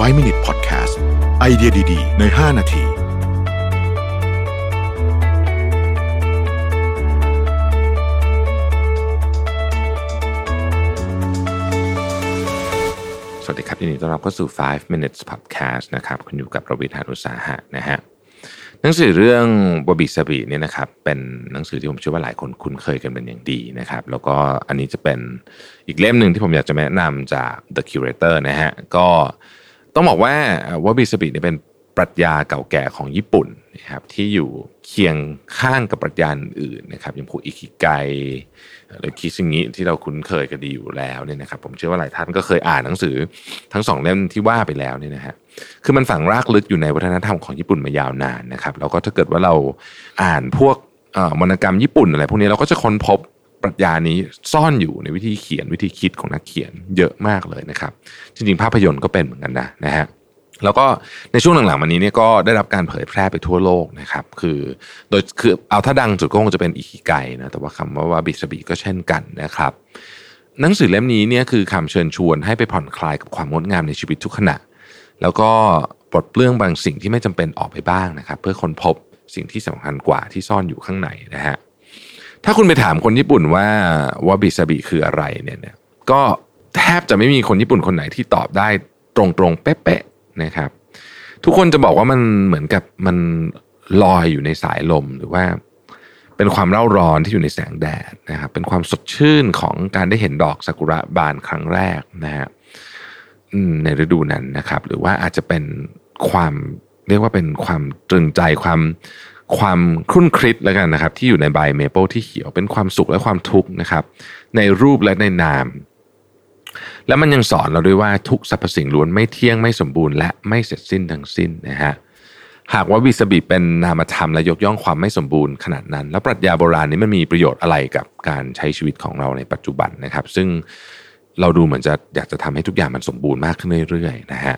5 Minute Podcast ไอเดียดี ๆ ใน 5 นาที สวัสดีครับยินดีต้อนรับเข้าสู่ 5 minutes podcast นะครับ คุณอยู่กับประวิทยานุสาหะนะฮะหนังสือเรื่องบบิสบีเนี่ยนะครับเป็นหนังสือที่ผมเชื่อว่าหลายคนคุ้นเคยกันเป็นอย่างดีนะครับ แล้วก็อันนี้จะเป็นอีกเล่มหนึ่งที่ผมอยากจะแนะนำจาก The Curator นะฮะก็ ต้องบอกว่าวบิสบีเนี่ยเป็นปรัชญาเก่าแก่ของญี่ปุ่นนะครับที่อยู่เคียงข้างกับปรัชญาอื่นนะครับอย่างพวกอิคิไกหรือคิซึงิที่เราคุ้นเคยกันดีอยู่แล้วเนี่ยนะครับ ผมเชื่อว่าหลายท่านก็เคยอ่านหนังสือทั้งสองเล่มที่ว่าไปแล้วเนี่ยนะฮะคือมันฝังรากลึกอยู่ในวัฒนธรรมของญี่ปุ่นมายาวนานนะครับแล้วก็ถ้าเกิดว่าเราอ่านพวกวรรณกรรมญี่ปุ่นอะไรพวกนี้เราก็จะค้นพบ ปรัชญานี้ซ่อนอยู่ในวิธีเขียนวิธีคิดของนักเขียนเยอะมากเลยนะครับ จริงๆ ภาพยนตร์ก็เป็นเหมือนกันนะนะฮะแล้วก็ในช่วงหลังๆมานี้เนี่ยก็ได้รับการเผยแพร่ไปทั่วโลกนะครับ คือโดยคือเอาถ้าดังสุดก็คงจะเป็นอิคิไกนะแต่ว่าคำว่าวาบิสบิก็เช่นกันนะครับ หนังสือเล่มนี้เนี่ยคือคำเชิญชวนให้ไปผ่อนคลายกับความงดงามในชีวิตทุกขณะ แล้วก็ปลดเปลื้องบางสิ่งที่ไม่จำเป็นออกไปบ้างนะครับ เพื่อค้นพบสิ่งที่สำคัญกว่าที่ซ่อนอยู่ข้างในนะฮะ ถ้าคุณไปถามคนญี่ปุ่นว่าวาบิสบิคืออะไรเนี่ยก็แทบจะไม่มีคนญี่ปุ่นคนไหนที่ตอบได้ตรงๆเป๊ะๆนะครับ ทุกคนจะบอกว่ามันเหมือนกับมันลอยอยู่ในสายลมหรือว่า เป็นความเร่าร้อนที่อยู่ในแสงแดดนะครับ เป็นความสดชื่นของการได้เห็นดอกซากุระบานครั้งแรกนะฮะในฤดูนั้นนะครับ หรือว่าอาจจะเป็นความเรียกว่าเป็นความตรึงใจความ ความครุ่นคริสแล้วกันนะครับ ที่อยู่ในใบเมเปิลที่เขียวเป็นความสุขและความทุกข์นะครับ ในรูปและในนาม แล้วมันยังสอนเราด้วยว่าทุกสรรพสิ่งล้วนไม่เที่ยงไม่สมบูรณ์และไม่เสร็จสิ้นทั้งสิ้นนะฮะหากว่าวิสบิเป็นนามธรรมและยกย่องความไม่สมบูรณ์ขนาดนั้น แล้วปรัชญาโบราณนี้มันมีประโยชน์อะไรกับการใช้ชีวิตของเราในปัจจุบันนะครับ ซึ่งเราดูเหมือนจะอยากจะทำให้ทุกอย่างมันสมบูรณ์มากขึ้นเรื่อยๆนะฮะ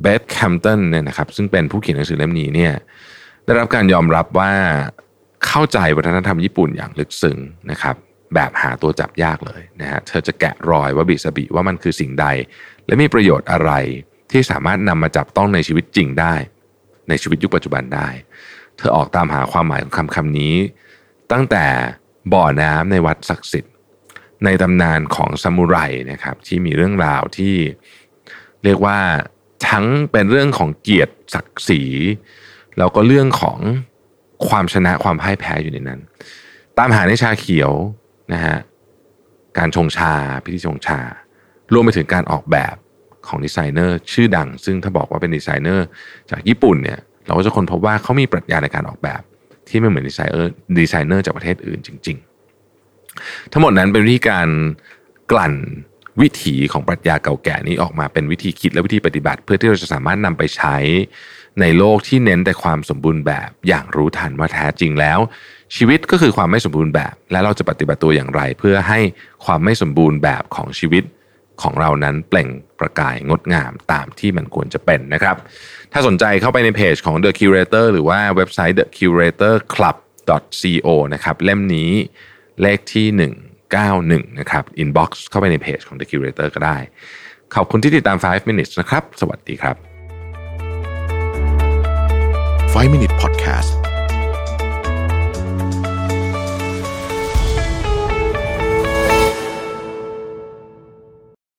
เบธแคมป์ตันเนี่ยนะครับซึ่งเป็นผู้เขียนหนังสือเล่มนี้เนี่ย ได้รับการยอมรับว่าเข้าใจวัฒนธรรมญี่ปุ่นอย่างลึกซึ้งนะครับ แบบหาตัวจับยากเลยนะฮะเธอจะแกะรอยว่าบิสบิว่ามันคือสิ่งใด และมีประโยชน์อะไรที่สามารถนำมาจับต้องในชีวิตจริงได้ ในชีวิตยุคปัจจุบันได้ เธอออกตามหาความหมายของคำคำนี้ ตั้งแต่บ่อน้ำในวัดศักดิ์สิทธิ์ ในตำนานของซามูไรนะครับ ที่มีเรื่องราวที่เรียกว่าทั้งเป็นเรื่องของเกียรติศักดิ์ศรี แล้วก็เรื่องของความชนะความพ่ายแพ้อยู่ในนั้น ตามหาในชาเขียวนะฮะการชงชาพิธีชงชารวมไปถึงการออกแบบของดีไซเนอร์ชื่อดัง ซึ่งถ้าบอกว่าเป็นดีไซเนอร์จากญี่ปุ่นเนี่ยเราก็จะค้นพบว่าเขามีปรัชญาในการออกแบบ ที่ไม่เหมือน designer designer จากประเทศอื่นจริง ๆ ทั้งหมดนั้นเป็นวิธีการกลั่น วิถีของปรัชญาเก่าแก่นี้ออกมาเป็นวิธีคิดและวิธีปฏิบัติ เพื่อที่เราจะสามารถนำไปใช้ในโลกที่เน้นแต่ความสมบูรณ์แบบอย่างรู้ทันว่าแท้จริงแล้ว ชีวิตก็คือความไม่สมบูรณ์แบบ และเราจะปฏิบัติตัวอย่างไร เพื่อให้ความไม่สมบูรณ์แบบของชีวิตของเรานั้นเปล่งประกายงดงามตามที่มันควรจะเป็นนะครับ ถ้าสนใจเข้าไปในเพจของ The Curator หรือว่าเว็บไซต์ The Curator Club co นะครับ เล่มนี้เลขที่ 191นะครับ inbox เข้าไปในเพจของ The Curator ก็ได้ ขอบคุณที่ติดตาม 5 minutes นะครับ สวัสดีครับ 5 Minute Podcast